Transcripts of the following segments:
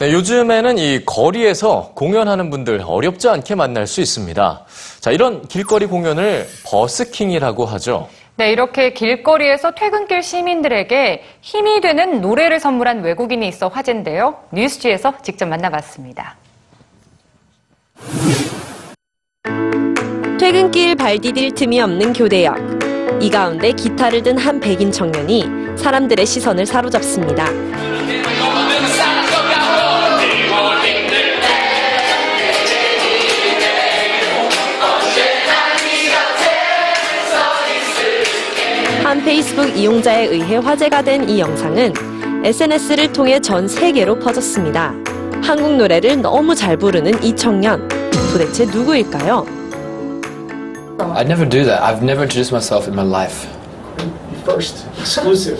네, 요즘에는 이 거리에서 공연하는 분들 어렵지 않게 만날 수 있습니다. 자, 이런 길거리 공연을 버스킹이라고 하죠. 네, 이렇게 길거리에서 퇴근길 시민들에게 힘이 되는 노래를 선물한 외국인이 있어 화제인데요. 뉴스지에서 직접 만나봤습니다. 퇴근길 발 디딜 틈이 없는 교대역. 이 가운데 기타를 든 한 백인 청년이 사람들의 시선을 사로잡습니다. 한 페이스북 이용자에 의해 화제가 된 이 영상은 SNS를 통해 전 세계로 퍼졌습니다. 한국 노래를 너무 잘 부르는 이 청년. 도대체 누구일까요? I never do that. I've never introduced myself in my life. First, exclusive.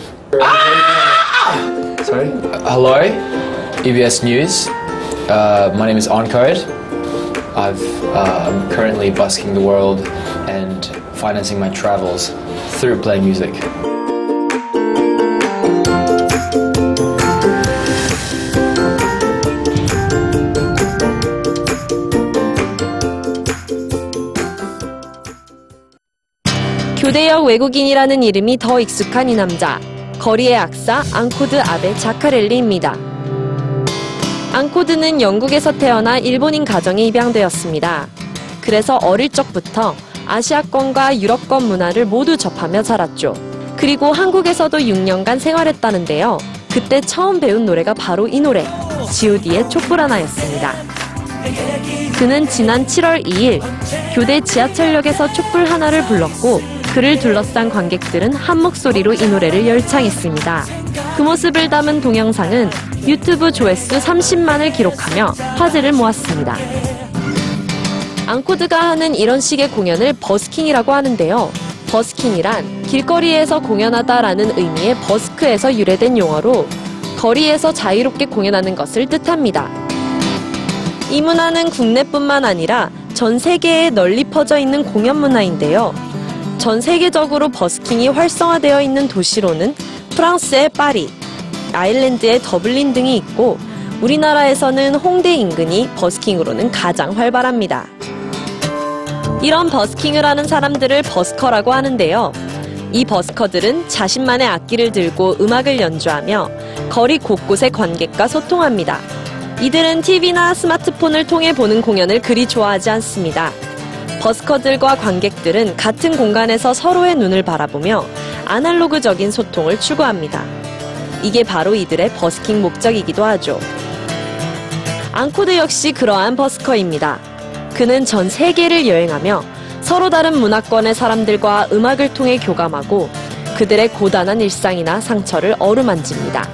Sorry? hello, EBS News. Uh, my name is Encode. I've, uh, I'm currently busking the world and financing my travels through playing music. 교대역 외국인이라는 이름이 더 익숙한 이 남자. 거리의 악사 앙코드 아베 자카렐리입니다. 앙코드는 영국에서 태어나 일본인 가정에 입양되었습니다. 그래서 어릴 적부터 아시아권과 유럽권 문화를 모두 접하며 자랐죠. 그리고 한국에서도 6년간 생활했다는데요. 그때 처음 배운 노래가 바로 이 노래, G.O.D의 촛불 하나였습니다. 그는 지난 7월 2일 교대 지하철역에서 촛불 하나를 불렀고 그를 둘러싼 관객들은 한 목소리로 이 노래를 열창했습니다. 그 모습을 담은 동영상은 유튜브 조회수 30만을 기록하며 화제를 모았습니다. 앙코드가 하는 이런 식의 공연을 버스킹이라고 하는데요. 버스킹이란 길거리에서 공연하다라는 의미의 버스크에서 유래된 용어로 거리에서 자유롭게 공연하는 것을 뜻합니다. 이 문화는 국내뿐만 아니라 전 세계에 널리 퍼져 있는 공연 문화인데요. 전 세계적으로 버스킹이 활성화되어 있는 도시로는 프랑스의 파리, 아일랜드의 더블린 등이 있고 우리나라에서는 홍대 인근이 버스킹으로는 가장 활발합니다. 이런 버스킹을 하는 사람들을 버스커라고 하는데요. 이 버스커들은 자신만의 악기를 들고 음악을 연주하며 거리 곳곳의 관객과 소통합니다. 이들은 TV나 스마트폰을 통해 보는 공연을 그리 좋아하지 않습니다. 버스커들과 관객들은 같은 공간에서 서로의 눈을 바라보며 아날로그적인 소통을 추구합니다. 이게 바로 이들의 버스킹 목적이기도 하죠. 앙코드 역시 그러한 버스커입니다. 그는 전 세계를 여행하며 서로 다른 문화권의 사람들과 음악을 통해 교감하고 그들의 고단한 일상이나 상처를 어루만집니다.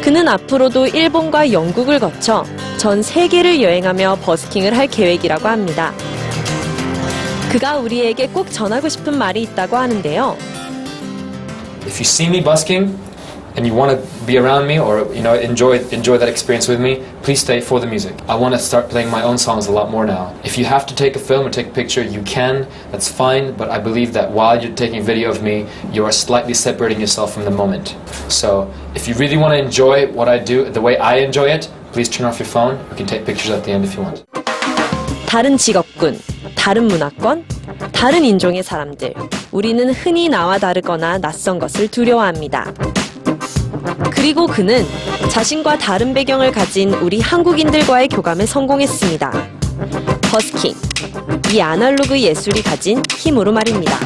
그는 앞으로도 일본과 영국을 거쳐 전 세계를 여행하며 버스킹을 할 계획이라고 합니다. 그가 우리에게 꼭 전하고 싶은 말이 있다고 하는데요. If you see me busking and you want to be around me or you know enjoy enjoy that experience with me, please stay for the music. I want to start playing my own songs a lot more now. If you have to take a film or take a picture, you can. That's fine, but I believe that while you're taking a video of me, you are slightly separating yourself from the moment. So, if you really want to enjoy what I do the way I enjoy it, please turn off your phone. We can take pictures at the end if you want. 다른 직업군, 다른 문화권, 다른 인종의 사람들. 우리는 흔히 나와 다르거나 낯선 것을 두려워합니다. 그리고 그는 자신과 다른 배경을 가진 우리 한국인들과의 교감에 성공했습니다. 버스킹. 이 아날로그 예술이 가진 힘으로 말입니다.